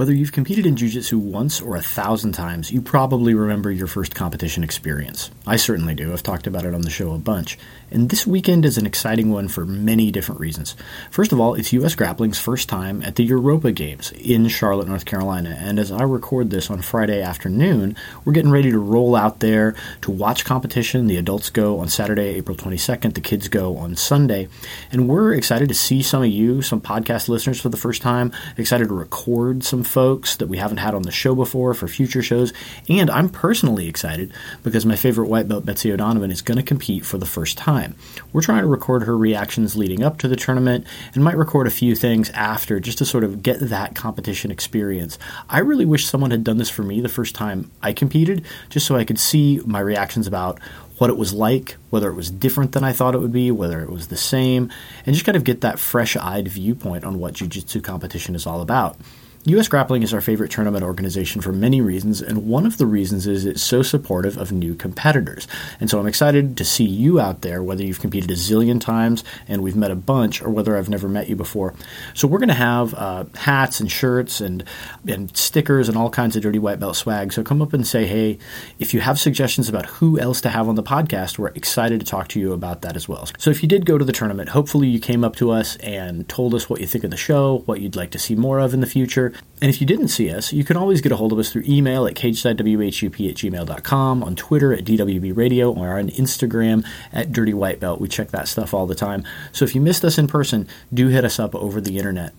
Whether you've competed in jiu-jitsu once or a thousand times, you probably remember your first competition experience. I certainly do. I've talked about it on the show a bunch. And this weekend is an exciting one for many different reasons. First of all, it's U.S. Grappling's first time at the Europa Games in Charlotte, North Carolina. And as I record this on Friday afternoon, we're getting ready to roll out there to watch competition. The adults go on Saturday, April 22nd. The kids go on Sunday. And we're excited to see some of you, some podcast listeners for the first time, excited to record some folks that we haven't had on the show before for future shows. And I'm personally excited because my favorite white belt, Betsy O'Donovan, is going to compete for the first time. We're trying to record her reactions leading up to the tournament and might record a few things after just to sort of get that competition experience. I really wish someone had done this for me the first time I competed, just so I could see my reactions about what it was like, whether it was different than I thought it would be, whether it was the same, and just kind of get that fresh eyed viewpoint on what Jiu Jitsu competition is all about. US Grappling is our favorite tournament organization for many reasons, and one of the reasons is it's so supportive of new competitors. And so I'm excited to see you out there, whether you've competed a zillion times and we've met a bunch, or whether I've never met you before. So we're going to have uh, hats and shirts and, and stickers and all kinds of dirty white belt swag. So come up and say, hey, if you have suggestions about who else to have on the podcast, we're excited to talk to you about that as well. So if you did go to the tournament, hopefully you came up to us and told us what you think of the show, what you'd like to see more of in the future and if you didn't see us, you can always get a hold of us through email at cagesidewhup at gmail.com, on Twitter at DWB or on Instagram at Dirty White Belt. We check that stuff all the time. So if you missed us in person, do hit us up over the internet.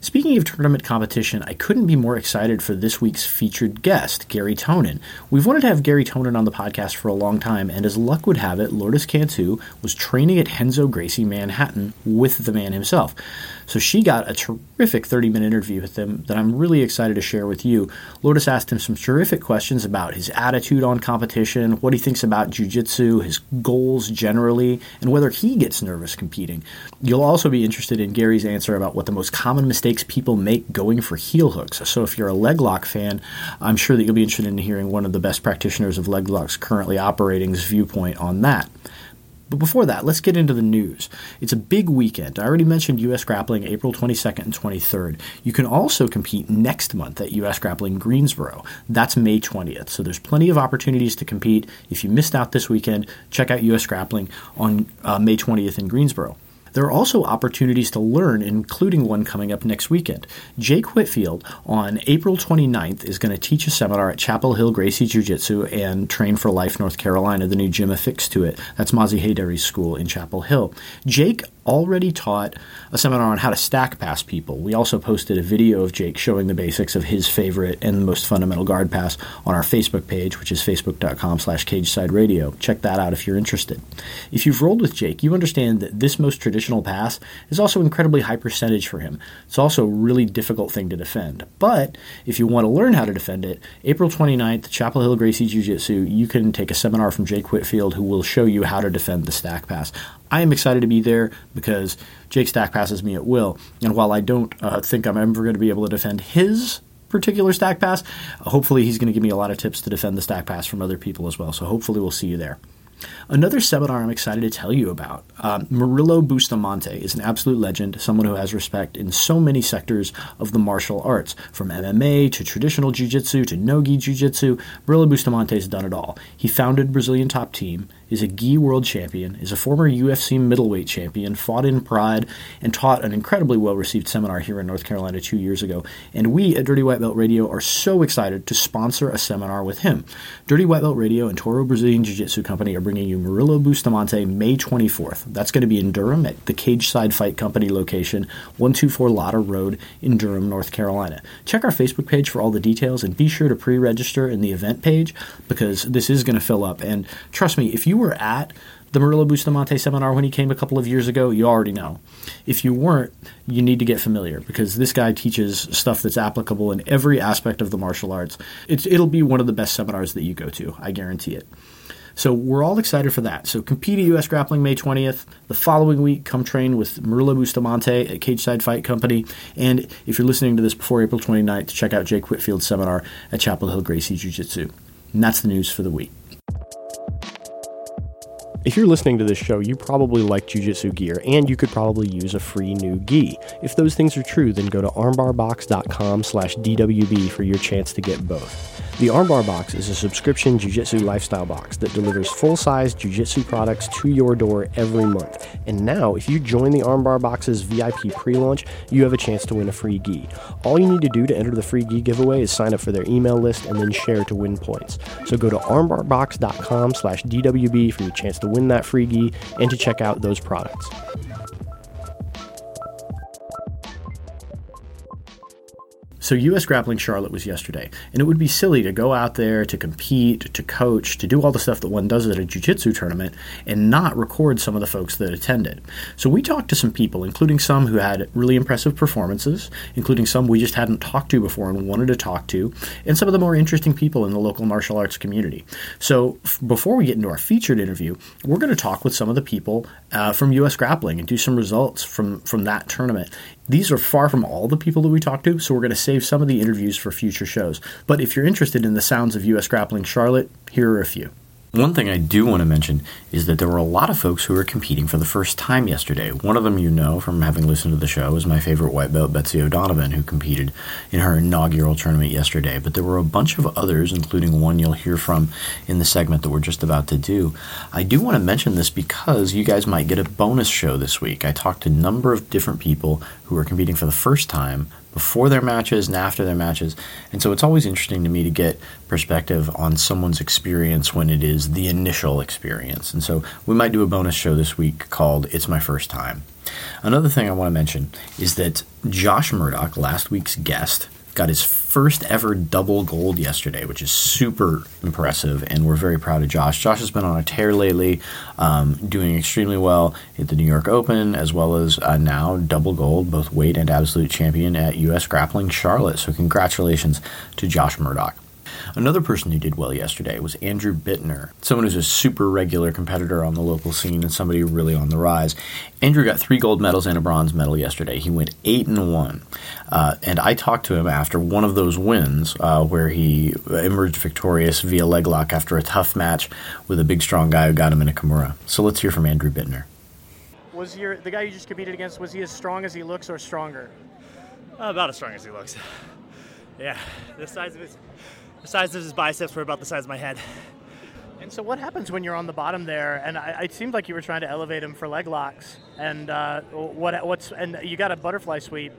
Speaking of tournament competition, I couldn't be more excited for this week's featured guest, Gary Tonon. We've wanted to have Gary Tonon on the podcast for a long time, and as luck would have it, Lourdes Cantu was training at Renzo Gracie Manhattan with the man himself. So she got a terrific 30 minute interview with him that I'm really excited to share with you. Lourdes asked him some terrific questions about his attitude on competition, what he thinks about jiu-jitsu, his goals generally, and whether he gets nervous competing. You'll also be interested in Gary's answer about what the most common mistakes people make going for heel hooks. So if you're a leg lock fan, I'm sure that you'll be interested in hearing one of the best practitioners of leg locks currently operating's viewpoint on that. But before that, let's get into the news. It's a big weekend. I already mentioned US Grappling April 22nd and 23rd. You can also compete next month at US Grappling Greensboro. That's May 20th. So there's plenty of opportunities to compete. If you missed out this weekend, check out US Grappling on uh, May 20th in Greensboro. There are also opportunities to learn, including one coming up next weekend. Jake Whitfield on April 29th is going to teach a seminar at Chapel Hill Gracie Jiu Jitsu and Train for Life North Carolina, the new gym affixed to it. That's Mazi Heydari's school in Chapel Hill. Jake already taught a seminar on how to stack pass people. We also posted a video of Jake showing the basics of his favorite and most fundamental guard pass on our Facebook page, which is facebook.com slash cageside radio. Check that out if you're interested. If you've rolled with Jake, you understand that this most traditional pass is also incredibly high percentage for him. It's also a really difficult thing to defend. But if you want to learn how to defend it, April 29th, Chapel Hill Gracie Jiu Jitsu, you can take a seminar from Jake Whitfield who will show you how to defend the stack pass. I am excited to be there because Jake Stack passes me at will. And while I don't uh, think I'm ever going to be able to defend his particular stack pass, hopefully he's going to give me a lot of tips to defend the stack pass from other people as well. So hopefully we'll see you there. Another seminar I'm excited to tell you about. Um, Murilo Bustamante is an absolute legend, someone who has respect in so many sectors of the martial arts, from MMA to traditional jiu-jitsu to nogi jiu-jitsu. Murilo Bustamante has done it all. He founded Brazilian Top Team is a gi world champion, is a former UFC middleweight champion, fought in Pride, and taught an incredibly well received seminar here in North Carolina two years ago. And we at Dirty White Belt Radio are so excited to sponsor a seminar with him. Dirty White Belt Radio and Toro Brazilian Jiu Jitsu Company are bringing you Murilo Bustamante May 24th. That's going to be in Durham at the Cage Side Fight Company location, 124 Lotta Road in Durham, North Carolina. Check our Facebook page for all the details and be sure to pre register in the event page because this is going to fill up. And trust me, if you were at the Murilo Bustamante seminar when he came a couple of years ago, you already know. If you weren't, you need to get familiar because this guy teaches stuff that's applicable in every aspect of the martial arts. It's, it'll be one of the best seminars that you go to, I guarantee it. So we're all excited for that. So compete at US Grappling May 20th. The following week, come train with Murilo Bustamante at Cage Side Fight Company. And if you're listening to this before April 29th, check out Jake Whitfield's seminar at Chapel Hill Gracie Jiu Jitsu. And that's the news for the week. If you're listening to this show, you probably like jujitsu gear, and you could probably use a free new gi. If those things are true, then go to armbarbox.com slash DWB for your chance to get both. The Armbar Box is a subscription jiu-jitsu lifestyle box that delivers full-size jiu-jitsu products to your door every month. And now, if you join the Armbar Box's VIP pre-launch, you have a chance to win a free gi. All you need to do to enter the free gi giveaway is sign up for their email list and then share to win points. So go to armbarbox.com slash DWB for your chance to win that free gi and to check out those products. So US Grappling Charlotte was yesterday, and it would be silly to go out there to compete, to coach, to do all the stuff that one does at a jiu-jitsu tournament and not record some of the folks that attended. So we talked to some people, including some who had really impressive performances, including some we just hadn't talked to before and wanted to talk to, and some of the more interesting people in the local martial arts community. So f- before we get into our featured interview, we're going to talk with some of the people uh, from US Grappling and do some results from from that tournament. These are far from all the people that we talked to, so we're going to save some of the interviews for future shows. But if you're interested in the sounds of US Grappling Charlotte, here are a few. One thing I do want to mention is that there were a lot of folks who were competing for the first time yesterday. One of them you know from having listened to the show is my favorite white belt, Betsy O'Donovan, who competed in her inaugural tournament yesterday. But there were a bunch of others, including one you'll hear from in the segment that we're just about to do. I do want to mention this because you guys might get a bonus show this week. I talked to a number of different people who are competing for the first time before their matches and after their matches. And so it's always interesting to me to get perspective on someone's experience when it is the initial experience. And so we might do a bonus show this week called It's My First Time. Another thing I want to mention is that Josh Murdoch, last week's guest, got his first ever double gold yesterday, which is super impressive, and we're very proud of Josh. Josh has been on a tear lately, um, doing extremely well at the New York Open, as well as uh, now double gold, both weight and absolute champion at U.S. Grappling Charlotte. So, congratulations to Josh Murdoch. Another person who did well yesterday was Andrew Bittner, someone who's a super regular competitor on the local scene and somebody really on the rise. Andrew got three gold medals and a bronze medal yesterday. He went eight and one, uh, and I talked to him after one of those wins uh, where he emerged victorious via leg lock after a tough match with a big, strong guy who got him in a Kimura. So let's hear from Andrew Bittner. Was your the guy you just competed against? Was he as strong as he looks, or stronger? Uh, about as strong as he looks. yeah, the size of his the size of his biceps were about the size of my head. And so, what happens when you're on the bottom there? And I, it seemed like you were trying to elevate him for leg locks. And uh, what what's and you got a butterfly sweep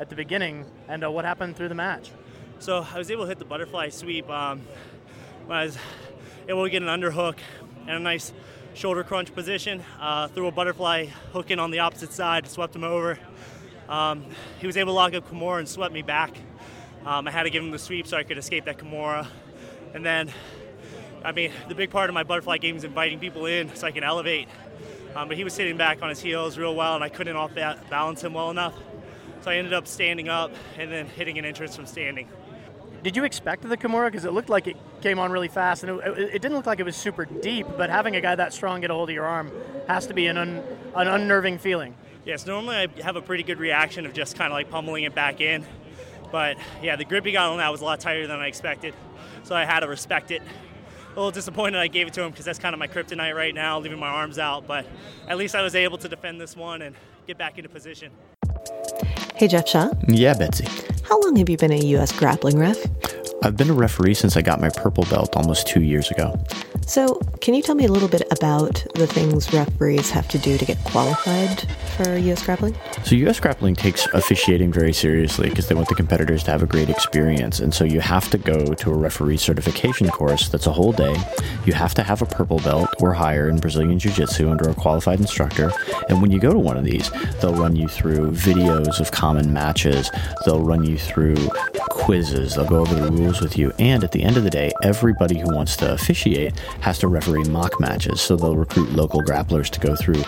at the beginning. And uh, what happened through the match? So I was able to hit the butterfly sweep um, when I was able to get an underhook and a nice shoulder crunch position. Uh, threw a butterfly hook in on the opposite side, swept him over. Um, he was able to lock up Kimura and swept me back. Um, I had to give him the sweep so I could escape that Kimura. And then, I mean, the big part of my butterfly game is inviting people in so I can elevate. Um, but he was sitting back on his heels real well, and I couldn't off balance him well enough. So I ended up standing up and then hitting an entrance from standing. Did you expect the Kimura? Because it looked like it came on really fast, and it, it, didn't look like it was super deep. But having a guy that strong get a hold of your arm has to be an, un, an unnerving feeling. Yes, normally I have a pretty good reaction of just kind of like pummeling it back in. But yeah, the grip he got on that was a lot tighter than I expected, so I had to respect it. A little disappointed I gave it to him because that's kind of my kryptonite right now, leaving my arms out. But at least I was able to defend this one and get back into position. Hey, Jeff Shaw. Yeah, Betsy. How long have you been a U.S. grappling ref? I've been a referee since I got my purple belt almost two years ago. So, can you tell me a little bit about the things referees have to do to get qualified for U.S. grappling? So, U.S. grappling takes officiating very seriously because they want the competitors to have a great experience. And so, you have to go to a referee certification course that's a whole day. You have to have a purple belt or higher in Brazilian Jiu Jitsu under a qualified instructor. And when you go to one of these, they'll run you through videos of common matches, they'll run you through quizzes, they'll go over the rules with you. And at the end of the day, everybody who wants to officiate has to referee mock matches. So they'll recruit local grapplers to go through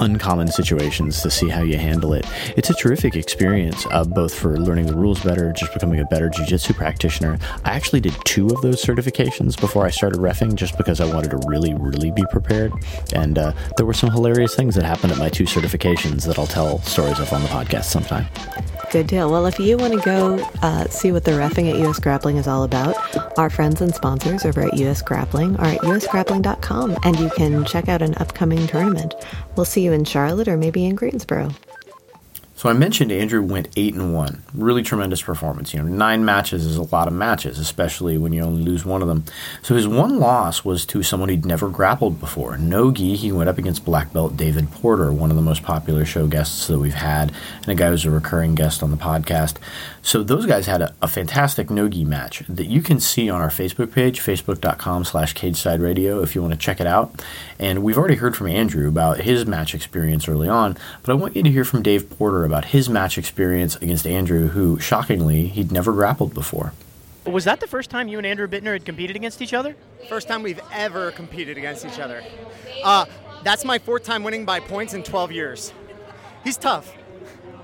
uncommon situations to see how you handle it. It's a terrific experience, uh, both for learning the rules better, just becoming a better jiu-jitsu practitioner. I actually did two of those certifications before I started refing, just because I wanted to really, really be prepared. And uh, there were some hilarious things that happened at my two certifications that I'll tell stories of on the podcast sometime. Good deal. Well, if you want to go uh, see what the refing at US Grappling is all about, our friends and sponsors over at US Grappling are at usgrappling.com, and you can check out an upcoming tournament. We'll see you in Charlotte or maybe in Greensboro. So I mentioned Andrew went eight and one. Really tremendous performance. You know, nine matches is a lot of matches, especially when you only lose one of them. So his one loss was to someone he'd never grappled before. No gi. He went up against black belt David Porter, one of the most popular show guests that we've had, and a guy who's a recurring guest on the podcast. So those guys had a, a fantastic nogi match that you can see on our Facebook page, facebook.com slash cageside radio, if you want to check it out. And we've already heard from Andrew about his match experience early on, but I want you to hear from Dave Porter about his match experience against Andrew, who, shockingly, he'd never grappled before. Was that the first time you and Andrew Bittner had competed against each other? First time we've ever competed against each other. Uh, that's my fourth time winning by points in 12 years. He's tough.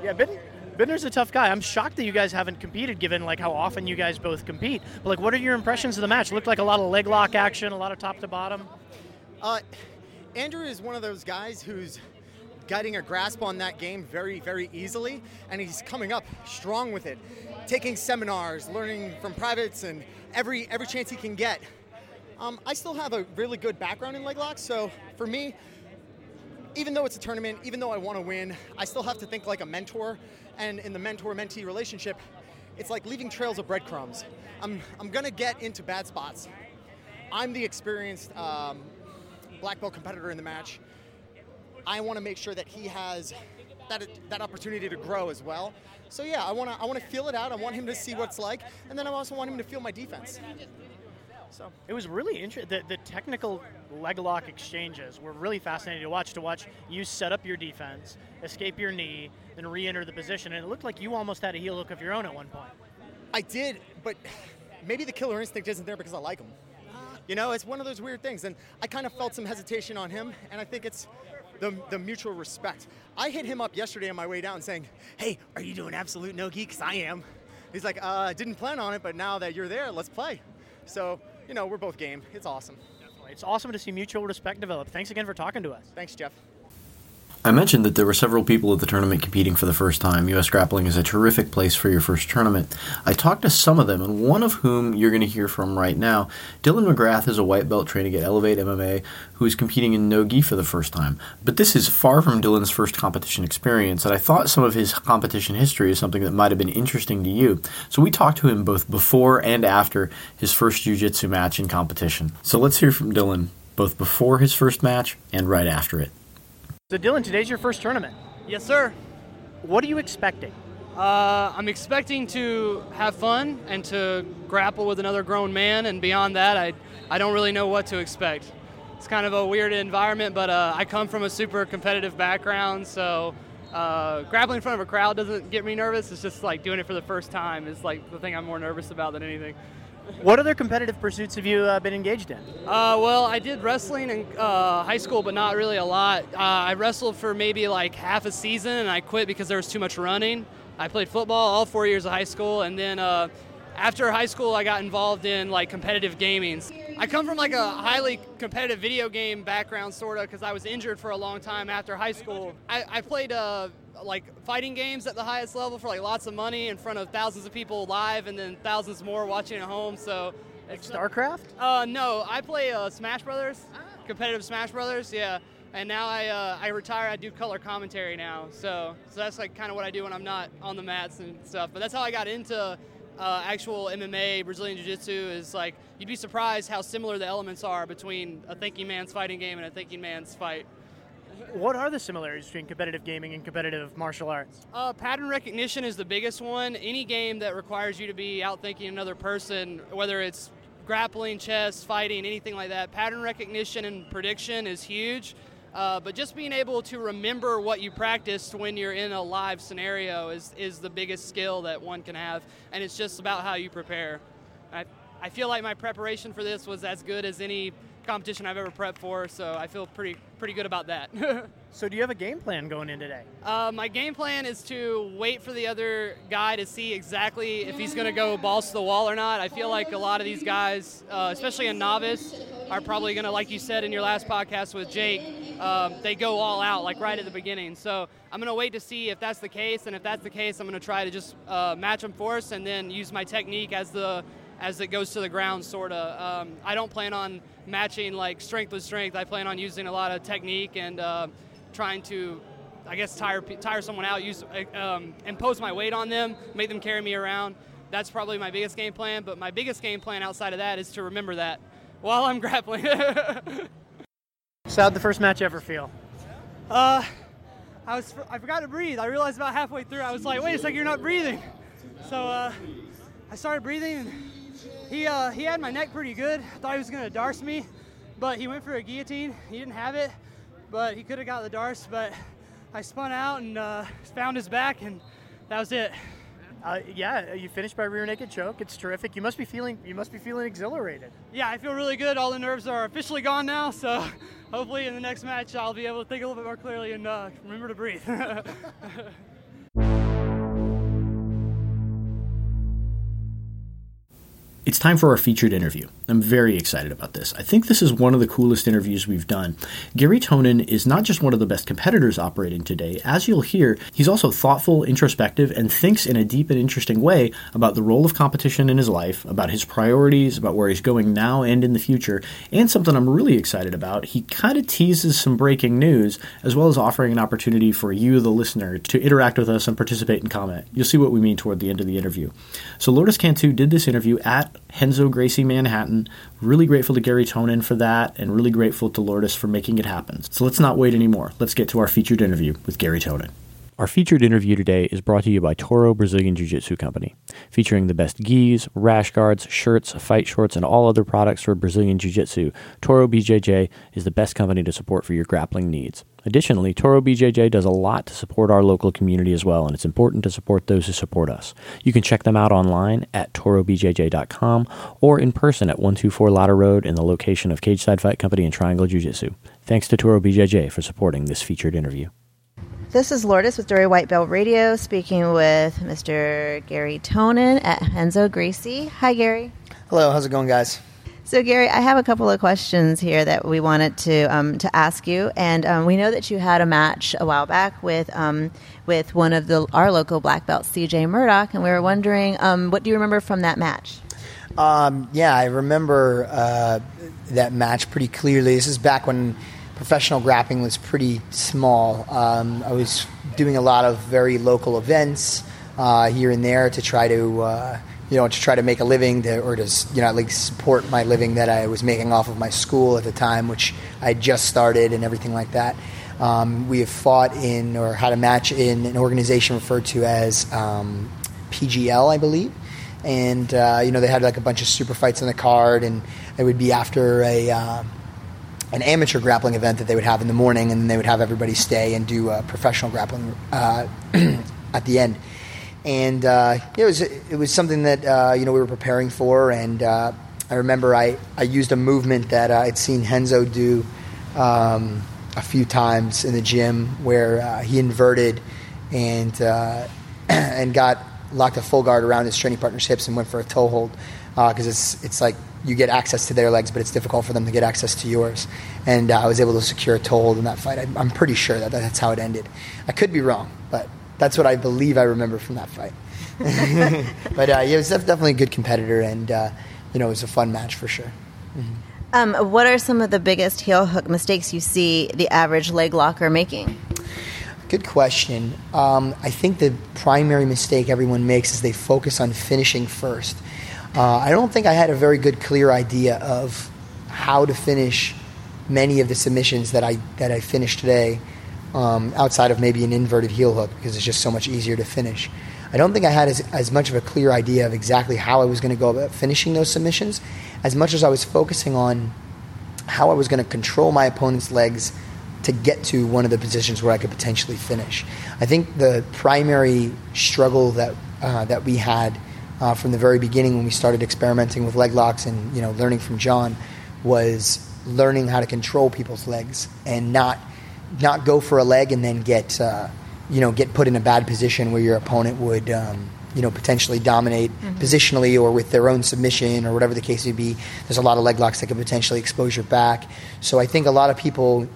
Yeah, Bittner. Bittner's a tough guy. I'm shocked that you guys haven't competed, given like how often you guys both compete. But like, what are your impressions of the match? It looked like a lot of leg lock action, a lot of top to bottom. Uh, Andrew is one of those guys who's getting a grasp on that game very, very easily, and he's coming up strong with it, taking seminars, learning from privates, and every every chance he can get. Um, I still have a really good background in leg locks, so for me, even though it's a tournament, even though I want to win, I still have to think like a mentor. And in the mentor-mentee relationship, it's like leaving trails of breadcrumbs. I'm, I'm gonna get into bad spots. I'm the experienced um, black belt competitor in the match. I want to make sure that he has that that opportunity to grow as well. So yeah, I want to I want to feel it out. I want him to see what it's like, and then I also want him to feel my defense. So it was really interesting. The, the technical leg lock exchanges were really fascinating to watch. To watch you set up your defense, escape your knee, then re-enter the position, and it looked like you almost had a heel hook of your own at one point. I did, but maybe the killer instinct isn't there because I like him. You know, it's one of those weird things, and I kind of felt some hesitation on him, and I think it's the, the mutual respect. I hit him up yesterday on my way down saying, hey, are you doing absolute no gi? Because I am. He's like, uh, didn't plan on it, but now that you're there, let's play. So, you know, we're both game. It's awesome. Definitely. It's awesome to see mutual respect develop. Thanks again for talking to us. Thanks, Jeff. I mentioned that there were several people at the tournament competing for the first time. US Grappling is a terrific place for your first tournament. I talked to some of them, and one of whom you're going to hear from right now. Dylan McGrath is a white belt training at Elevate MMA who is competing in no gi for the first time. But this is far from Dylan's first competition experience, and I thought some of his competition history is something that might have been interesting to you. So we talked to him both before and after his first jiu jitsu match in competition. So let's hear from Dylan both before his first match and right after it. So, Dylan, today's your first tournament. Yes, sir. What are you expecting? Uh, I'm expecting to have fun and to grapple with another grown man, and beyond that, I, I don't really know what to expect. It's kind of a weird environment, but uh, I come from a super competitive background, so uh, grappling in front of a crowd doesn't get me nervous. It's just like doing it for the first time is like the thing I'm more nervous about than anything. What other competitive pursuits have you uh, been engaged in? Uh, well, I did wrestling in uh, high school, but not really a lot. Uh, I wrestled for maybe like half a season, and I quit because there was too much running. I played football all four years of high school, and then uh, after high school, I got involved in like competitive gaming. I come from like a highly competitive video game background, sort of, because I was injured for a long time after high school. I, I played uh, like fighting games at the highest level for like lots of money in front of thousands of people live, and then thousands more watching at home. So, like StarCraft? Uh, no, I play uh, Smash Brothers, competitive Smash Brothers. Yeah, and now I uh, I retire. I do color commentary now. So so that's like kind of what I do when I'm not on the mats and stuff. But that's how I got into uh, actual MMA, Brazilian Jiu Jitsu is like you'd be surprised how similar the elements are between a thinking man's fighting game and a thinking man's fight. What are the similarities between competitive gaming and competitive martial arts? Uh, pattern recognition is the biggest one. Any game that requires you to be outthinking another person, whether it's grappling, chess, fighting, anything like that, pattern recognition and prediction is huge. Uh, but just being able to remember what you practiced when you're in a live scenario is, is the biggest skill that one can have, and it's just about how you prepare. I, I feel like my preparation for this was as good as any competition I've ever prepped for, so I feel pretty pretty good about that. so, do you have a game plan going in today? Uh, my game plan is to wait for the other guy to see exactly if he's going to go balls to the wall or not. I feel like a lot of these guys, uh, especially a novice, are probably going to, like you said in your last podcast with Jake, um, they go all out like right at the beginning. So I'm going to wait to see if that's the case, and if that's the case, I'm going to try to just uh, match them force and then use my technique as the as it goes to the ground, sort of. Um, I don't plan on matching like strength with strength. I plan on using a lot of technique and uh, trying to, I guess, tire tire someone out, use um, impose my weight on them, make them carry me around. That's probably my biggest game plan. But my biggest game plan outside of that is to remember that while I'm grappling. so how'd the first match ever feel? Uh, I was I forgot to breathe. I realized about halfway through I was like, wait a second, you're not breathing. So uh, I started breathing. He, uh, he had my neck pretty good. I thought he was going to darce me, but he went for a guillotine. He didn't have it, but he could have got the darce. But I spun out and uh, found his back, and that was it. Uh, yeah, you finished by rear naked choke. It's terrific. You must be feeling you must be feeling exhilarated. Yeah, I feel really good. All the nerves are officially gone now, so hopefully in the next match I'll be able to think a little bit more clearly and uh, remember to breathe. It's time for our featured interview. I'm very excited about this. I think this is one of the coolest interviews we've done. Gary Tonon is not just one of the best competitors operating today. As you'll hear, he's also thoughtful, introspective, and thinks in a deep and interesting way about the role of competition in his life, about his priorities, about where he's going now and in the future, and something I'm really excited about. He kind of teases some breaking news, as well as offering an opportunity for you, the listener, to interact with us and participate and comment. You'll see what we mean toward the end of the interview. So Lourdes Cantu did this interview at Renzo Gracie Manhattan. Really grateful to Gary Tonon for that, and really grateful to Lourdes for making it happen. So let's not wait anymore. Let's get to our featured interview with Gary Tonon. Our featured interview today is brought to you by Toro Brazilian Jiu Jitsu Company, featuring the best gis, rash guards, shirts, fight shorts, and all other products for Brazilian Jiu Jitsu. Toro BJJ is the best company to support for your grappling needs. Additionally, Toro BJJ does a lot to support our local community as well, and it's important to support those who support us. You can check them out online at torobjj.com or in person at 124 Lotta Road in the location of Cageside Fight Company and Triangle Jiu Jitsu. Thanks to Toro BJJ for supporting this featured interview. This is Lourdes with Dirty White Belt Radio speaking with Mr. Gary Tonon at Renzo Gracie. Hi, Gary. Hello, how's it going, guys? So, Gary, I have a couple of questions here that we wanted to um, to ask you, and um, we know that you had a match a while back with um, with one of the our local black belts, C.J. Murdoch, and we were wondering um, what do you remember from that match? Um, yeah, I remember uh, that match pretty clearly. This is back when professional grappling was pretty small. Um, I was doing a lot of very local events uh, here and there to try to, uh, you know, to try to make a living, to, or to, you know, at least support my living that I was making off of my school at the time, which I just started and everything like that. Um, we have fought in or had a match in an organization referred to as um, PGL, I believe. And uh, you know they had like a bunch of super fights on the card, and it would be after a um, an amateur grappling event that they would have in the morning, and then they would have everybody stay and do uh, professional grappling uh, at the end. And uh, it was it was something that uh, you know we were preparing for, and uh, I remember I, I used a movement that I'd seen Renzo do um, a few times in the gym, where uh, he inverted and and got locked a full guard around his training partner's hips and went for a toe hold because it's it's like you get access to their legs, but it's difficult for them to get access to yours. And uh, I was able to secure a toehold in that fight. I, am pretty sure that that's how it ended. I could be wrong, but that's what I believe I remember from that fight. but uh, yeah, it was definitely a good competitor, and uh, you know, it was a fun match for sure. Mm-hmm. Um, what are some of the biggest heel hook mistakes you see the average leg locker making? Good question. Um, I think the primary mistake everyone makes is they focus on finishing first. Uh, I don't think I had a very good, clear idea of how to finish many of the submissions that I that I finished today, um, outside of maybe an inverted heel hook because it's just so much easier to finish. I don't think I had as, as much of a clear idea of exactly how I was going to go about finishing those submissions, as much as I was focusing on how I was going to control my opponent's legs to get to one of the positions where I could potentially finish. I think the primary struggle that uh, that we had uh, from the very beginning when we started experimenting with leg locks and you know learning from John was learning how to control people's legs and not not go for a leg and then get uh, you know get put in a bad position where your opponent would. Um, you know, potentially dominate mm-hmm. positionally or with their own submission or whatever the case may be. There's a lot of leg locks that could potentially expose your back. So I think a lot of people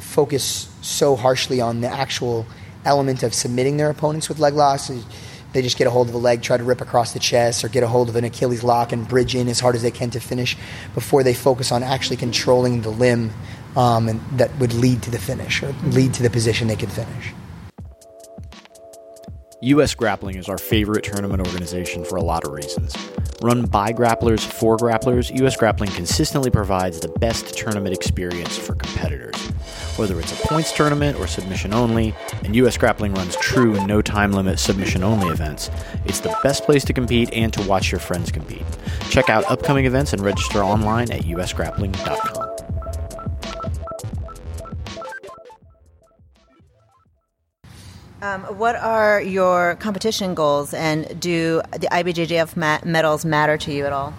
focus so harshly on the actual element of submitting their opponents with leg locks. They just get a hold of a leg, try to rip across the chest, or get a hold of an Achilles lock and bridge in as hard as they can to finish before they focus on actually controlling the limb um, and that would lead to the finish or lead to the position they could finish. US Grappling is our favorite tournament organization for a lot of reasons. Run by grapplers for grapplers, US Grappling consistently provides the best tournament experience for competitors. Whether it's a points tournament or submission only, and US Grappling runs true no time limit submission only events, it's the best place to compete and to watch your friends compete. Check out upcoming events and register online at usgrappling.com. Um, what are your competition goals, and do the IBJJF medals matter to you at all?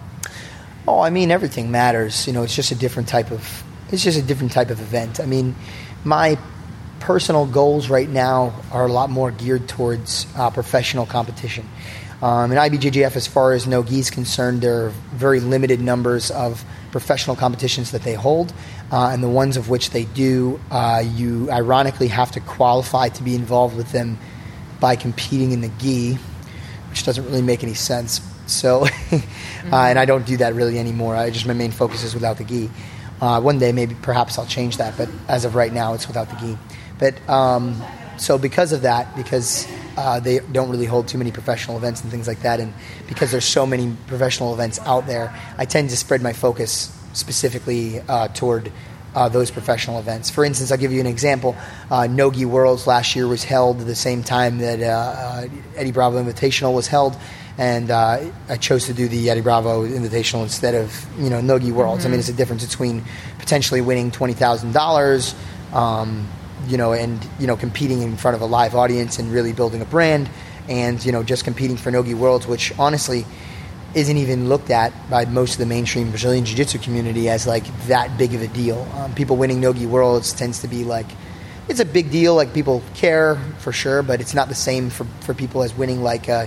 Oh, I mean everything matters. You know, it's just a different type of it's just a different type of event. I mean, my personal goals right now are a lot more geared towards uh, professional competition. Um, in IBJJF, as far as no gi is concerned, there are very limited numbers of professional competitions that they hold, uh, and the ones of which they do, uh, you ironically have to qualify to be involved with them by competing in the gi, which doesn't really make any sense. So, mm-hmm. and I don't do that really anymore. I just my main focus is without the gi. Uh, one day, maybe perhaps I'll change that, but as of right now, it's without the gi. But um, so because of that, because uh, they don't really hold too many professional events and things like that, and because there's so many professional events out there, I tend to spread my focus specifically uh, toward uh, those professional events. For instance, I'll give you an example. Uh, Nogi Worlds last year was held at the same time that uh, uh, Eddie Bravo Invitational was held, and uh, I chose to do the Eddie Bravo Invitational instead of you know Nogi Worlds. Mm-hmm. I mean, it's a difference between potentially winning twenty thousand um, dollars you know, and you know, competing in front of a live audience and really building a brand, and you know, just competing for Nogi Worlds, which honestly isn't even looked at by most of the mainstream Brazilian Jiu Jitsu community as like that big of a deal. Um, people winning Nogi Worlds tends to be like it's a big deal, like people care for sure, but it's not the same for, for people as winning like. Uh,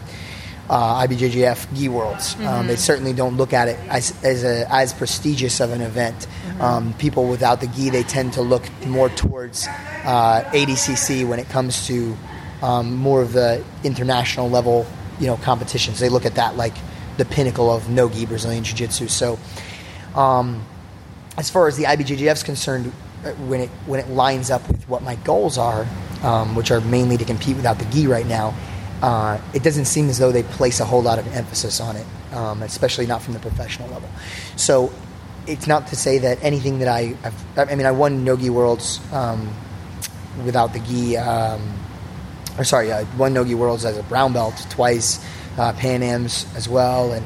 uh, IBJJF Gi Worlds. Um, mm-hmm. Um, they certainly don't look at it as as, a, as prestigious of an event. Mm-hmm. Um, people without the gi, they tend to look more towards uh, ADCC when it comes to um, more of the international level, you know, competitions. They look at that like the pinnacle of no gi Brazilian Jiu Jitsu. So, um, as far as the IBJJF is concerned, uh, when it when it lines up with what my goals are, um, which are mainly to compete without the gi right now uh, it doesn't seem as though they place a whole lot of emphasis on it, um, especially not from the professional level. So it's not to say that anything that I, I've, i mean, I won Nogi Worlds um, without the gi, um, or sorry, I won Nogi Worlds as a brown belt twice, uh, Pan Am's as well, and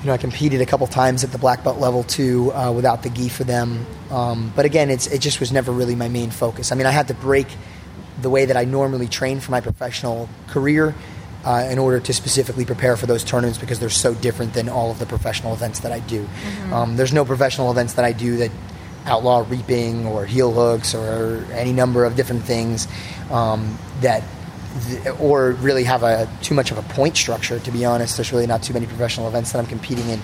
you know I competed a couple times at the black belt level too uh, without the gi for them. Um, but again, it's it just was never really my main focus. I mean, I had to break the way that I normally train for my professional career uh, in order to specifically prepare for those tournaments because they're so different than all of the professional events that I do. Mm-hmm. Um, there's no professional events that I do that outlaw reaping or heel hooks or any number of different things um, that or really have a too much of a point structure to be honest there's really not too many professional events that i'm competing in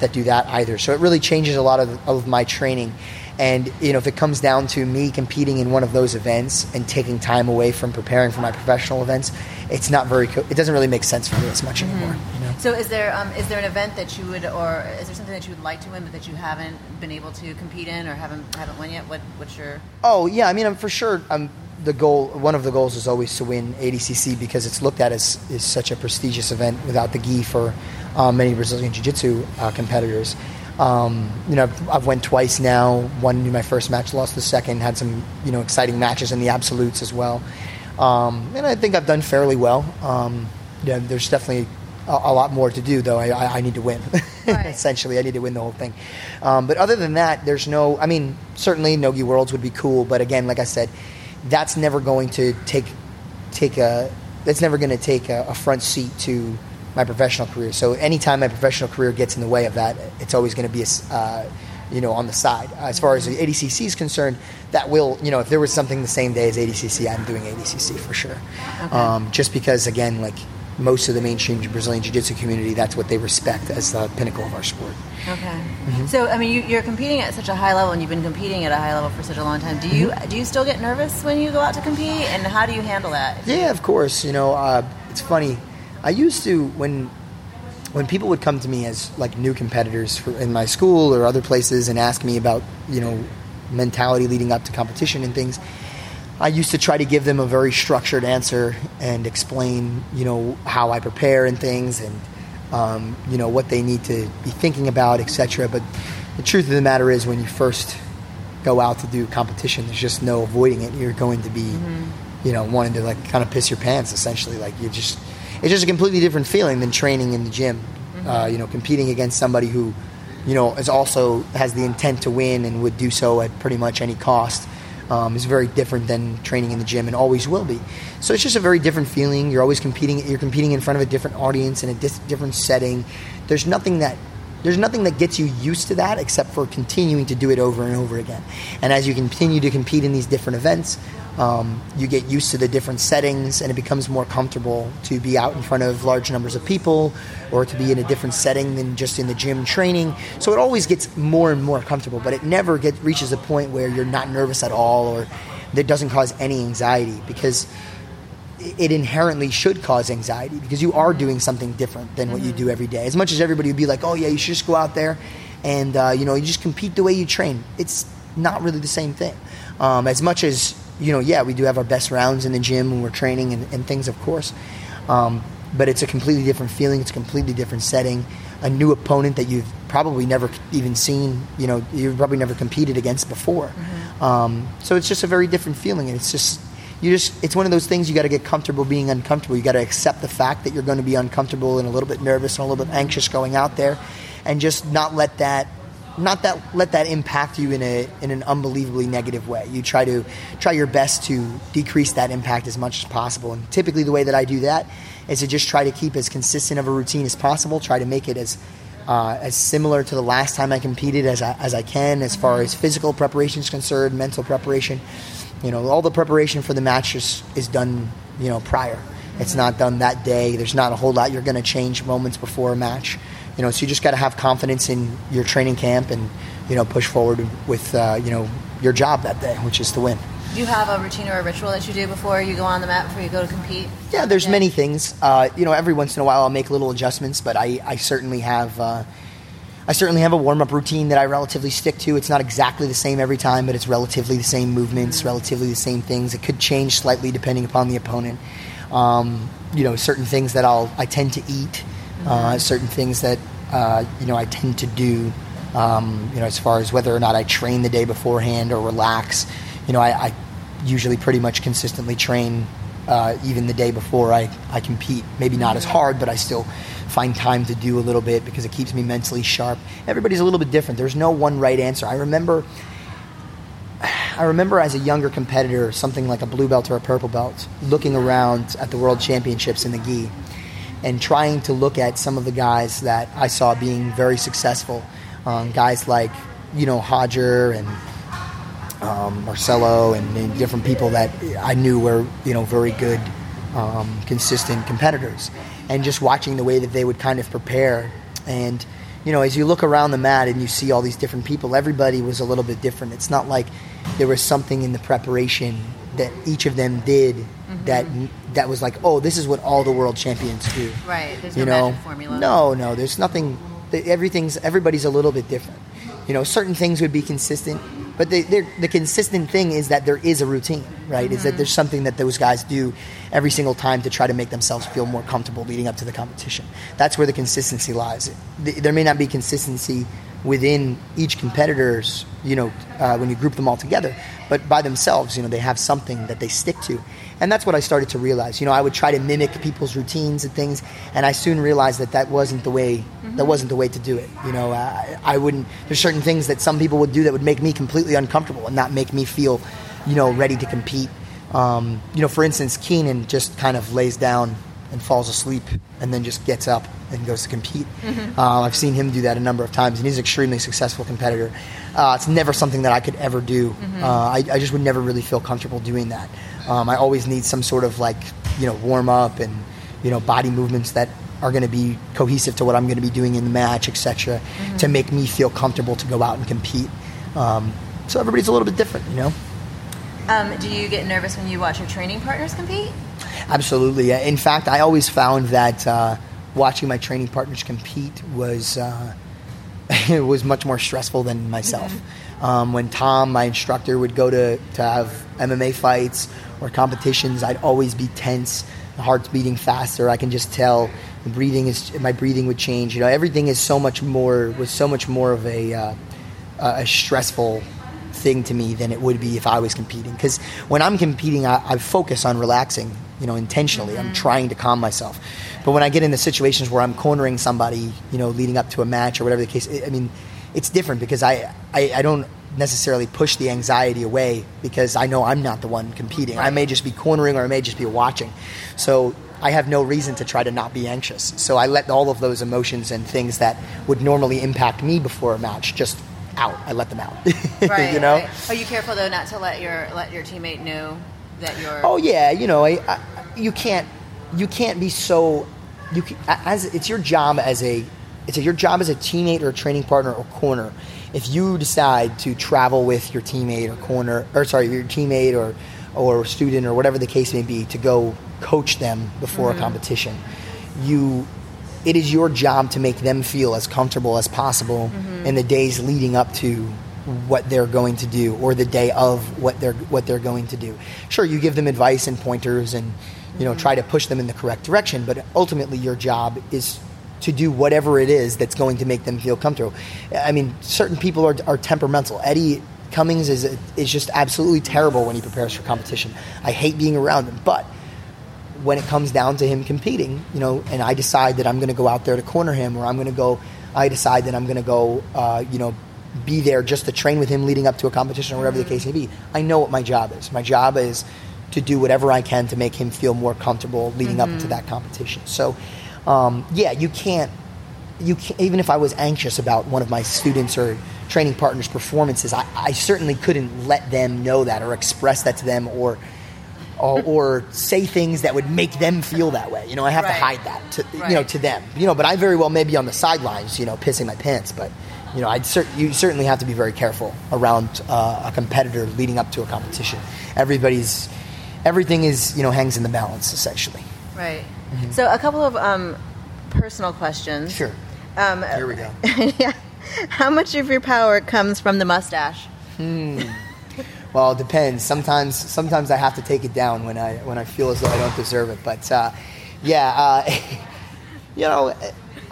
that do that either so it really changes a lot of, of my training and you know, if it comes down to me competing in one of those events and taking time away from preparing for my professional events, it's not very. Co- it doesn't really make sense for me as much mm-hmm. anymore. You know? So, is there um, is there an event that you would, or is there something that you would like to win but that you haven't been able to compete in or haven't haven't won yet? What what's your? Oh yeah, I mean, I'm for sure. I'm the goal, one of the goals is always to win ADCC because it's looked at as is such a prestigious event without the gi for um, many Brazilian Jiu-Jitsu uh, competitors. Um, you know, I've, I've went twice now. Won my first match, lost the second. Had some you know exciting matches in the absolutes as well, um, and I think I've done fairly well. Um, yeah, there's definitely a, a, lot more to do, though. I, I, need to win. Right. Essentially, I need to win the whole thing. Um, but other than that, there's no. I mean, certainly Nogi Worlds would be cool, but again, like I said, that's never going to take take a. That's never going to take a, a front seat to my professional career. So anytime my professional career gets in the way of that, it's always going to be a, uh, you know, on the side. As far as the ADCC is concerned, that will, you know, if there was something the same day as ADCC, I'm doing ADCC for sure. Okay. Um, just because, again, like most of the mainstream Brazilian Jiu-Jitsu community, that's what they respect as the pinnacle of our sport. Okay. Mm-hmm. So, I mean, you, are competing at such a high level, and you've been competing at a high level for such a long time. Do you mm-hmm. do you still get nervous when you go out to compete, and how do you handle that? Yeah, of course. You know, uh, it's funny. I used to when when people would come to me as like new competitors for, in my school or other places and ask me about you know mentality leading up to competition and things I used to try to give them a very structured answer and explain, you know, how I prepare and things, and um, you know what they need to be thinking about, etc. But the truth of the matter is, when you first go out to do competition, there's just no avoiding it. You're going to be, mm-hmm. you know, wanting to like kind of piss your pants. Essentially, like you just, it's just a completely different feeling than training in the gym. Mm-hmm. Uh, you know, competing against somebody who, you know, is also has the intent to win and would do so at pretty much any cost um, is very different than training in the gym and always will be. So it's just a very different feeling. You're always competing. You're competing in front of a different audience in a dis- different setting. There's nothing that there's nothing that gets you used to that except for continuing to do it over and over again. And as you continue to compete in these different events, um, you get used to the different settings and it becomes more comfortable to be out in front of large numbers of people or to be in a different setting than just in the gym training. So it always gets more and more comfortable, but it never get, reaches a point where you're not nervous at all or that doesn't cause any anxiety because it inherently should cause anxiety because you are doing something different than what you do every day. As much as everybody would be like, oh, yeah, you should just go out there and, uh, you know, you just compete the way you train. It's not really the same thing. Um, as much as you know, yeah, we do have our best rounds in the gym when we're training and, and things, of course. Um, but it's a completely different feeling. It's a completely different setting. A new opponent that you've probably never even seen. You know, you've probably never competed against before. Mm-hmm. Um, so it's just a very different feeling, and it's just you just it's one of those things you got to get comfortable being uncomfortable. You got to accept the fact that you're going to be uncomfortable and a little bit nervous and a little bit anxious going out there, and just not let that not that let that impact you in a in an unbelievably negative way. You try to try your best to decrease that impact as much as possible. And typically, the way that I do that is to just try to keep as consistent of a routine as possible. Try to make it as uh, as similar to the last time I competed as I, as I can, as far as physical preparation is concerned, mental preparation. You know, all the preparation for the match is, is done. You know, prior. It's not done that day. There's not a whole lot you're going to change moments before a match. You know, so you just got to have confidence in your training camp and you know push forward with uh, you know your job that day, which is to win. Do you have a routine or a ritual that you do before you go on the mat before you go to compete? Yeah, there's many things. Uh, you know, every once in a while I'll make little adjustments, but I, I certainly have. Uh, I certainly have a warm up routine that I relatively stick to. It's not exactly the same every time, but it's relatively the same movements, mm-hmm. relatively the same things. It could change slightly depending upon the opponent. Um, you know, certain things that I'll I tend to eat uh, certain things that uh, you know I tend to do. Um, you know, as far as whether or not I train the day beforehand or relax. You know, I, I usually pretty much consistently train uh, even the day before I, I compete. Maybe not as hard, but I still find time to do a little bit because it keeps me mentally sharp. Everybody's a little bit different. There's no one right answer. I remember I remember as a younger competitor, something like a blue belt or a purple belt, looking around at the world championships in the gi and trying to look at some of the guys that I saw being very successful. Um, guys like, you know, Hodger and um, Marcelo and, and, different people that I knew were, you know, very good, um, consistent competitors. And just watching the way that they would kind of prepare. And, you know, as you look around the mat and you see all these different people, everybody was a little bit different. It's not like there was something in the preparation that each of them did mm-hmm. that that was like, oh, this is what all the world champions do. Right. There's you no know? formula. No, no. There's nothing. Everything's everybody's a little bit different. You know, certain things would be consistent. But the, the consistent thing is that there is a routine, right? Is that there's something that those guys do every single time to try to make themselves feel more comfortable leading up to the competition. That's where the consistency lies. There may not be consistency within each competitor's, you know, uh, when you group them all together, but by themselves, you know, they have something that they stick to. And that's what I started to realize. You know, I would try to mimic people's routines and things, and I soon realized that that wasn't the way. That wasn't the way to do it. You know, I, I wouldn't. There's certain things that some people would do that would make me completely uncomfortable and not make me feel, you know, ready to compete. Um, you know, for instance, Keenan just kind of lays down and falls asleep, and then just gets up and goes to compete. Uh, I've seen him do that a number of times, and he's an extremely successful competitor. Uh, it's never something that I could ever do. Uh, I, I just would never really feel comfortable doing that. Um, I always need some sort of like you know warm up and you know body movements that are going to be cohesive to what I'm going to be doing in the match, etc., to make me feel comfortable to go out and compete. Um, so everybody's a little bit different, you know. Um, do you get nervous when you watch your training partners compete? Absolutely. In fact, I always found that uh, watching my training partners compete was uh, was much more stressful than myself. Um, when Tom, my instructor, would go to, to have MMA fights or competitions, I'd always be tense. The heart's beating faster. I can just tell. The breathing is my breathing would change. You know, everything is so much more was so much more of a uh, a stressful thing to me than it would be if I was competing. Because when I'm competing, I, I focus on relaxing, you know, intentionally. I'm trying to calm myself. But when I get into situations where I'm cornering somebody, you know, leading up to a match or whatever the case, I I mean, it's different because I, I, I don't necessarily push the anxiety away because I know I'm not the one competing. I may just be cornering or I may just be watching. So I have no reason to try to not be anxious. So I let all of those emotions and things that would normally impact me before a match just out. I let them out. Right. you know? right. Are you careful though not to let your let your teammate know that you're? Oh yeah, you know, I, I, you can't you can't be so you can, as it's your job as a it's your job as a teammate or a training partner or corner. If you decide to travel with your teammate or corner or sorry, your teammate or or student or whatever the case may be to go coach them before a mm-hmm. competition, you it is your job to make them feel as comfortable as possible mm-hmm. in the days leading up to what they're going to do or the day of what they're what they're going to do. Sure, you give them advice and pointers and you know try to push them in the correct direction, but ultimately your job is to do whatever it is that's going to make them feel comfortable. I mean, certain people are, are temperamental. Eddie Cummings is is just absolutely terrible when he prepares for competition. I hate being around him, but when it comes down to him competing, you know, and I decide that I'm going to go out there to corner him, or I'm going to go, I decide that I'm going to go, uh, you know, be there just to train with him leading up to a competition or whatever the case may be. I know what my job is. My job is to do whatever I can to make him feel more comfortable leading up to that competition. So, um, yeah, you can't, you can't, even if I was anxious about one of my students or training partners' performances, I, I certainly couldn't let them know that or express that to them or or, or say things that would make them feel that way. You know, I have Right. to hide that to you know to them. You know, but I very well may be on the sidelines, you know, pissing my pants. But you know, I'd cer- you certainly have to be very careful around uh, a competitor leading up to a competition. Everybody's everything is you know hangs in the balance essentially. Right. So a couple of um, personal questions. Sure. Um, Here we go. yeah. How much of your power comes from the mustache? Hmm. Well, it depends. Sometimes, sometimes I have to take it down when I when I feel as though I don't deserve it. But uh, yeah, uh, you know,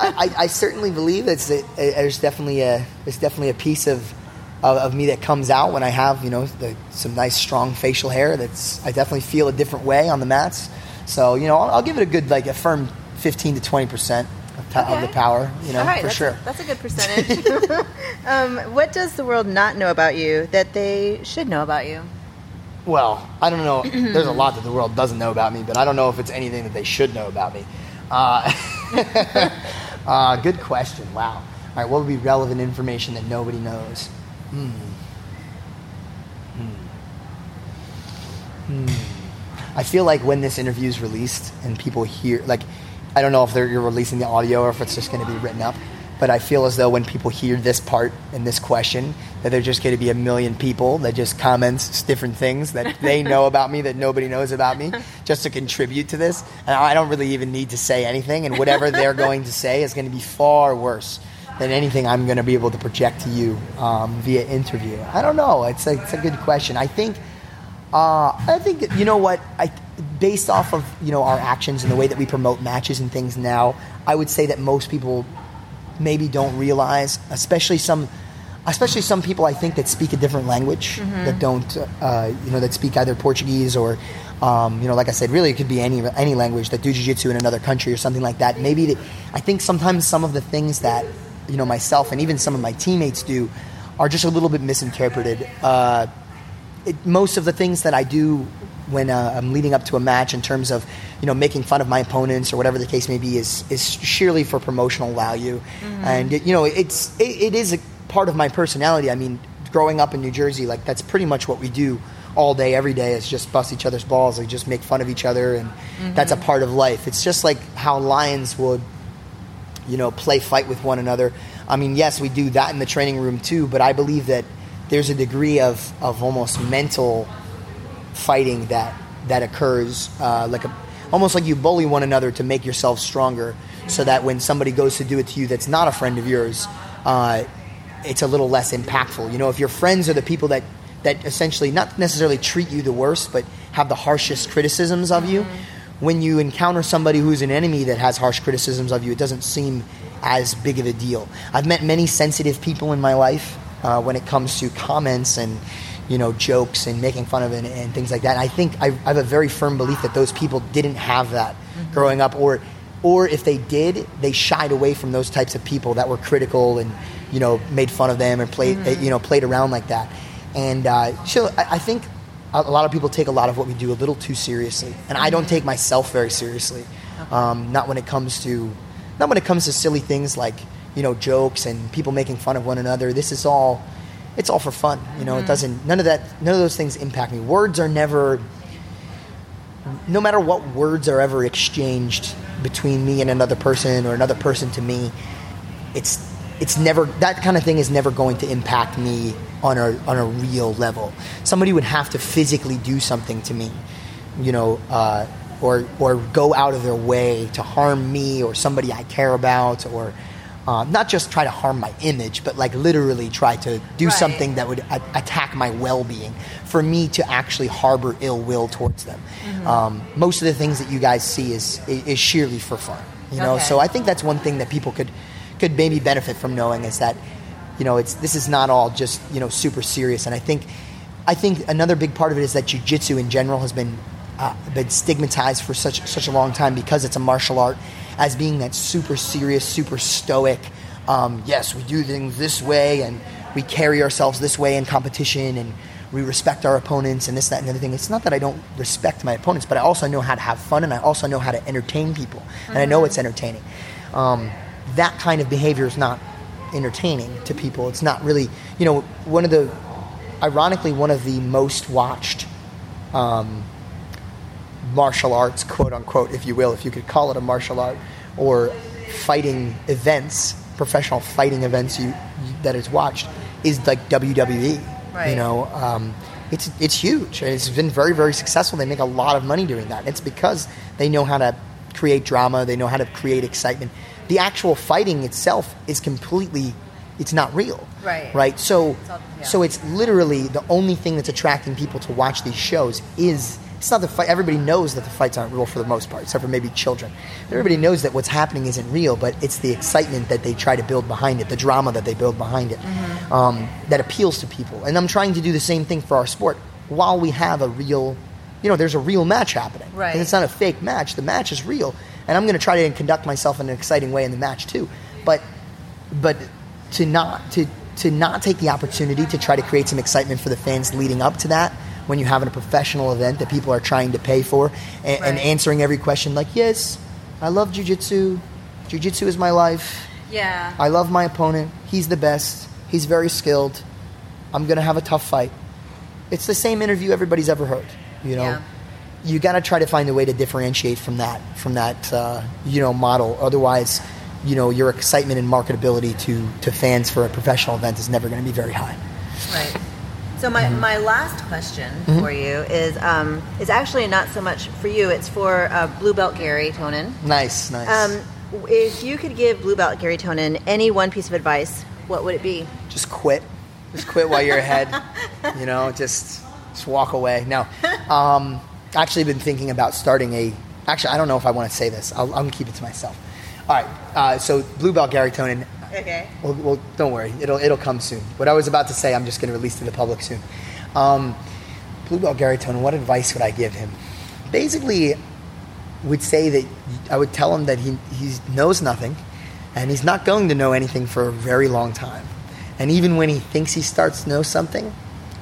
I, I, I certainly believe it's a, there's definitely a there's definitely a piece of, of of me that comes out when I have you know the, some nice strong facial hair. That's I definitely feel a different way on the mats. So you know, I'll, I'll give it a good like a firm fifteen to twenty percent of, ta- of the power. You know, right, for that's sure. A, that's a good percentage. um, what does the world not know about you that they should know about you? Well, I don't know. There's a lot that the world doesn't know about me, but I don't know if it's anything that they should know about me. Uh, uh, good question. Wow. All right, what would be relevant information that nobody knows? Hmm. Hmm. Hmm. I feel like when this interview is released and people hear, like, I don't know if they're, you're releasing the audio or if it's just going to be written up, but I feel as though when people hear this part and this question, that there's just going to be a million people that just comments different things that they know about me that nobody knows about me, just to contribute to this. And I don't really even need to say anything, and whatever they're going to say is going to be far worse than anything I'm going to be able to project to you um, via interview. I don't know. It's a, it's a good question. I think uh, I think you know what I based off of you know our actions and the way that we promote matches and things now. I would say that most people maybe don't realize, especially some especially some people I think that speak a different language Mhm. that don't, uh, you know, that speak either Portuguese or, um, you know, like I said, really it could be any any language that do jiu-jitsu in another country or something like that. Maybe the, I think sometimes some of the things that you know myself and even some of my teammates do are just a little bit misinterpreted. Uh, it, most of the things that I do when uh, I'm leading up to a match, in terms of you know making fun of my opponents or whatever the case may be, is is sheerly for promotional value, Mhm. and it, you know it's it, it is a part of my personality. I mean, growing up in New Jersey, like that's pretty much what we do all day, every day. Is just bust each other's balls, like just make fun of each other, and that's a part of life. It's just like how lions would you know, play fight with one another. I mean, yes, we do that in the training room too, but I believe that there's a degree of, of almost mental fighting that that occurs, uh, like a, almost like you bully one another to make yourself stronger, so that when somebody goes to do it to you that's not a friend of yours, uh, it's a little less impactful. You know, if your friends are the people that that essentially not necessarily treat you the worst, but have the harshest criticisms of you, when you encounter somebody who's an enemy that has harsh criticisms of you, it doesn't seem as big of a deal. I've met many sensitive people in my life uh, when it comes to comments and you know jokes and making fun of it and, and things like that. And I think I, I have a very firm belief that those people didn't have that growing up, or or if they did, they shied away from those types of people that were critical and you know made fun of them and played Mhm. you know played around like that. And uh, so I, I think a a lot of people take a lot of what we do a little too seriously, and I don't take myself very seriously. Um, not when it comes to not when it comes to silly things like you know jokes and people making fun of one another. This is all it's all for fun. You know, it Mhm. doesn't none of that none of those things impact me. Words are never no matter what words are ever exchanged between me and another person or another person to me, it's it's never that kind of thing is never going to impact me on a on a real level. Somebody would have to physically do something to me, you know, uh, or or go out of their way to harm me or somebody I care about, or uh, not just try to harm my image, but like literally try to do Right. something that would a- attack my well being for me to actually harbor ill will towards them. Mhm. Um, most of the things that you guys see is is sheerly for fun, you know. Okay. So I think that's one thing that people could could maybe benefit from knowing is that you know it's this is not all just you know super serious. And I think I think another big part of it is that jujitsu in general has been uh, been stigmatized for such such a long time because it's a martial art as being that super serious, super stoic. Um, yes, we do things this way, and we carry ourselves this way in competition, and we respect our opponents, and this, that, and the other thing. It's not that I don't respect my opponents, but I also know how to have fun, and I also know how to entertain people, and I know Mhm. it's entertaining. Um, that kind of behavior is not entertaining to people. It's not really, you know, one of the, ironically, one of the most watched um, martial arts, quote unquote, if you will, if you could call it a martial art, or fighting events, professional fighting events you, that is watched, is like WWE. You know, um, it's it's huge and it's been very very successful. They make a lot of money doing that. It's because they know how to create drama. They know how to create excitement. The actual fighting itself is completely, it's not real. Right. Right. So all- yeah. so it's literally the only thing that's attracting people to watch these shows is it's not the fight. Everybody knows that the fights aren't real for the most part, except for maybe children. Everybody knows that what's happening isn't real, but it's the excitement that they try to build behind it, the drama that they build behind it, um, that appeals to people. And I'm trying to do the same thing for our sport while we have a real, you know, there's a real match happening. Right. And it's not a fake match. The match is real, and I'm going to try to conduct myself in an exciting way in the match too. But but to not to to not take the opportunity to try to create some excitement for the fans leading up to that when you're having a professional event that people are trying to pay for and, and answering every question like yes i love jiu-jitsu. Jiu-jitsu is my life. Yeah. i love my opponent. He's the best. He's very skilled. I'm going to have a tough fight. It's the same interview everybody's ever heard you know? Yeah. you got to try to find a way to differentiate from that from that uh, you know model. Otherwise you know your excitement and marketability to to fans for a professional event is never going to be very high. Right. So my, my last question Mhm. for you is um, is actually not so much for you. It's for uh, Blue Belt Gary Tonon. nice nice Um, if you could give blue belt Gary Tonon any one piece of advice, what would it be? Just quit. Just quit while you're ahead. you know, just just walk away. No, um, actually been thinking about starting a. Actually, I don't know if I want to say this. I'll, I'm gonna keep it to myself. All right. Uh, so blue belt Gary Tonon. Okay. Well, well, don't worry. It'll it'll come soon. What I was about to say, I'm just gonna release to the public soon. Um, blue belt Gary Tonon. What advice would I give him? Basically, would say that I would tell him that he he knows nothing, and he's not going to know anything for a very long time. And even when he thinks he starts to know something,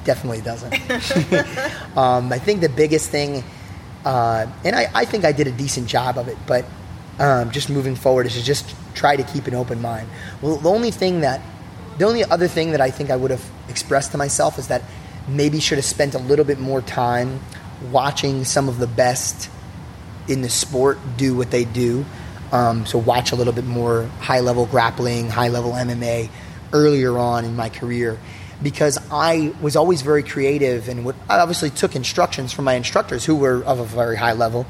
definitely doesn't. um, I think the biggest thing, uh, and I, I think I did a decent job of it, but um, just moving forward is to just try to keep an open mind. Well, the only thing that, the only other thing that I think I would have expressed to myself is that maybe should have spent a little bit more time watching some of the best in the sport do what they do. Um, so watch a little bit more high level grappling, high level MMA earlier on in my career because I was always very creative and would, I obviously took instructions from my instructors who were of a very high level.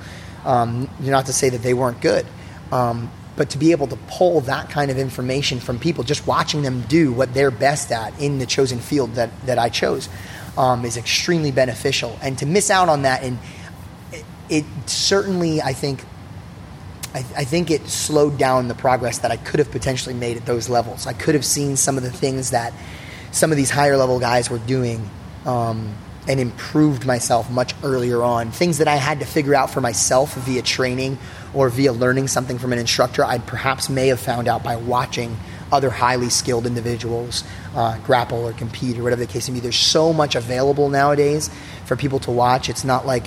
Um, not to say that they weren't good, um, but to be able to pull that kind of information from people, just watching them do what they're best at in the chosen field that, that I chose, um, is extremely beneficial. And to miss out on that, and it, it certainly, I think, I, I, think it slowed down the progress that I could have potentially made at those levels. I could have seen some of the things that some of these higher level guys were doing um, and improved myself much earlier on. Things that I had to figure out for myself via training or via learning something from an instructor, I perhaps may have found out by watching other highly skilled individuals uh, grapple or compete or whatever the case may be. There's so much available nowadays for people to watch. It's not like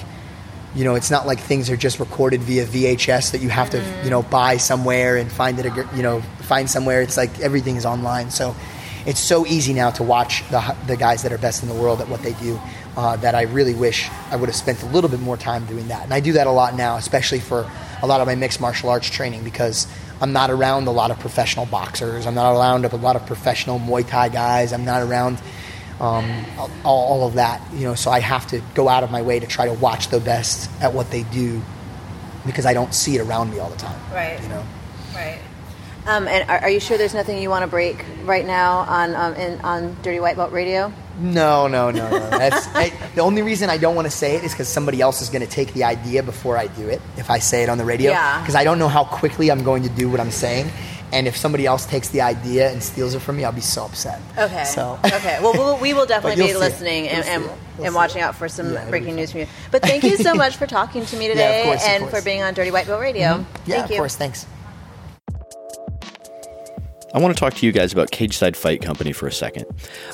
you know, it's not like things are just recorded via VHS that you have to, you know, buy somewhere and find it, you know, find somewhere. It's like everything is online. So it's so easy now to watch the, the guys that are best in the world at what they do uh, that I really wish I would have spent a little bit more time doing that. And I do that a lot now, especially for a lot of my mixed martial arts training because I'm not around a lot of professional boxers. I'm not around a lot of professional Muay Thai guys. I'm not around um, all, all, of that. You know, so I have to go out of my way to try to watch the best at what they do because I don't see it around me all the time. Right. You know. Right. Um, and are, are, you sure there's nothing you want to break right now on um, in, on Dirty White Belt Radio? No, no, no, no. That's I, the only reason I don't want to say it is because somebody else is going to take the idea before I do it. If I say it on the radio, yeah. Because I don't know how quickly I'm going to do what I'm saying, and if somebody else takes the idea and steals it from me, I'll be so upset. Okay. So okay. Well, we'll we will definitely be listening and, and, and watching out for some yeah, breaking news from you. But thank you so much for talking to me today yeah, course, and for being on Dirty White Belt Radio. Mm-hmm. Yeah, thank of course. Thanks. I want to talk to you guys about Cageside Fight Company for a second.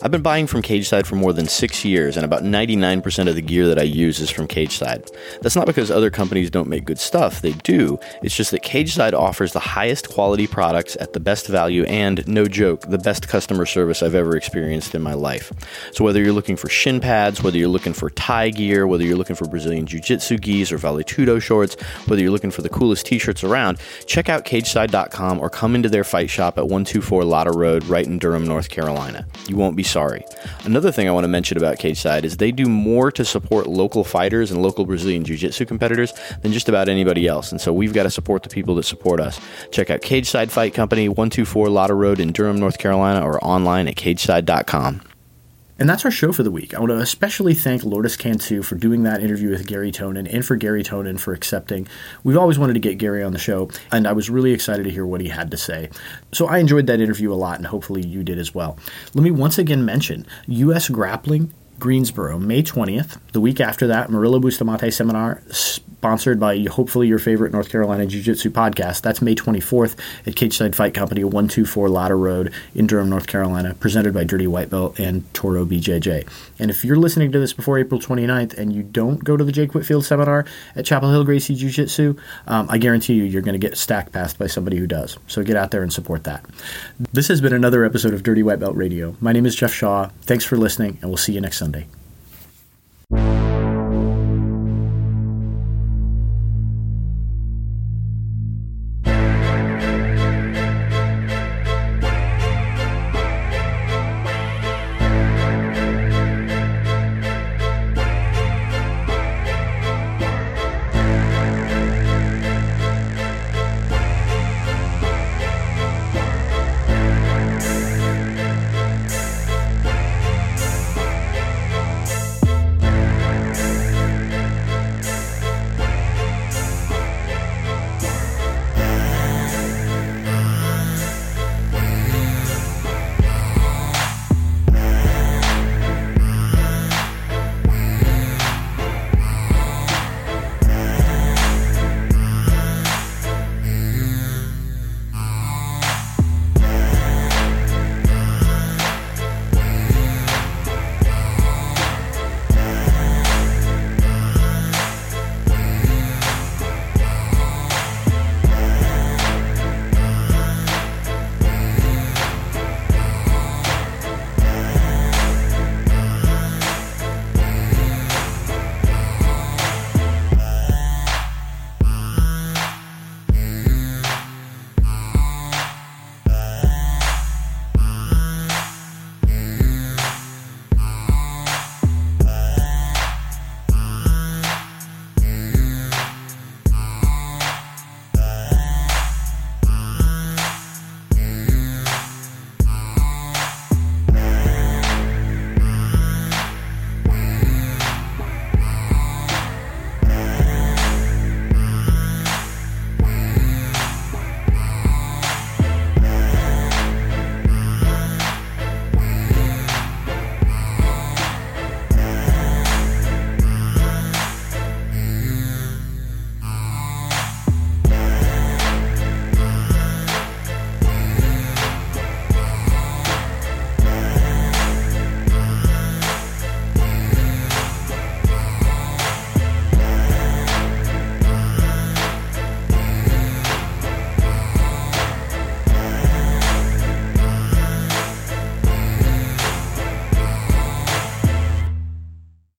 I've been buying from Cageside for more than six years, and about 99% of the gear that I use is from Cageside. That's not because other companies don't make good stuff, they do. It's just that Cageside offers the highest quality products at the best value and, no joke, the best customer service I've ever experienced in my life. So whether you're looking for shin pads, whether you're looking for Thai gear, whether you're looking for Brazilian Jiu Jitsu gis or Vale Tudo shorts, whether you're looking for the coolest t shirts around, check out Cageside.com or come into their fight shop at 1 124 Lotta Road, right in Durham, North Carolina. You won't be sorry. Another thing I want to mention about Cageside is they do more to support local fighters and local Brazilian Jiu Jitsu competitors than just about anybody else. And so we've got to support the people that support us. Check out Cageside Fight Company, 124 Lotta Road in Durham, North Carolina, or online at cageside.com. And that's our show for the week. I want to especially thank Lourdes Cantu for doing that interview with Gary Tonon and for Gary Tonon for accepting. We've always wanted to get Gary on the show, and I was really excited to hear what he had to say. So I enjoyed that interview a lot, and hopefully you did as well. Let me once again mention U.S. Grappling Greensboro, May 20th. The week after that, Murilo Bustamante seminar sponsored by hopefully your favorite North Carolina Jiu Jitsu podcast. That's May 24th at Cageside Fight Company, 124 Lotta Road in Durham, North Carolina, presented by Dirty White Belt and Toro BJJ. And if you're listening to this before April 29th and you don't go to the Jake Whitfield seminar at Chapel Hill Gracie Jiu Jitsu, um, I guarantee you you're going to get stack passed by somebody who does. So get out there and support that. This has been another episode of Dirty White Belt Radio. My name is Jeff Shaw. Thanks for listening, and we'll see you next Sunday.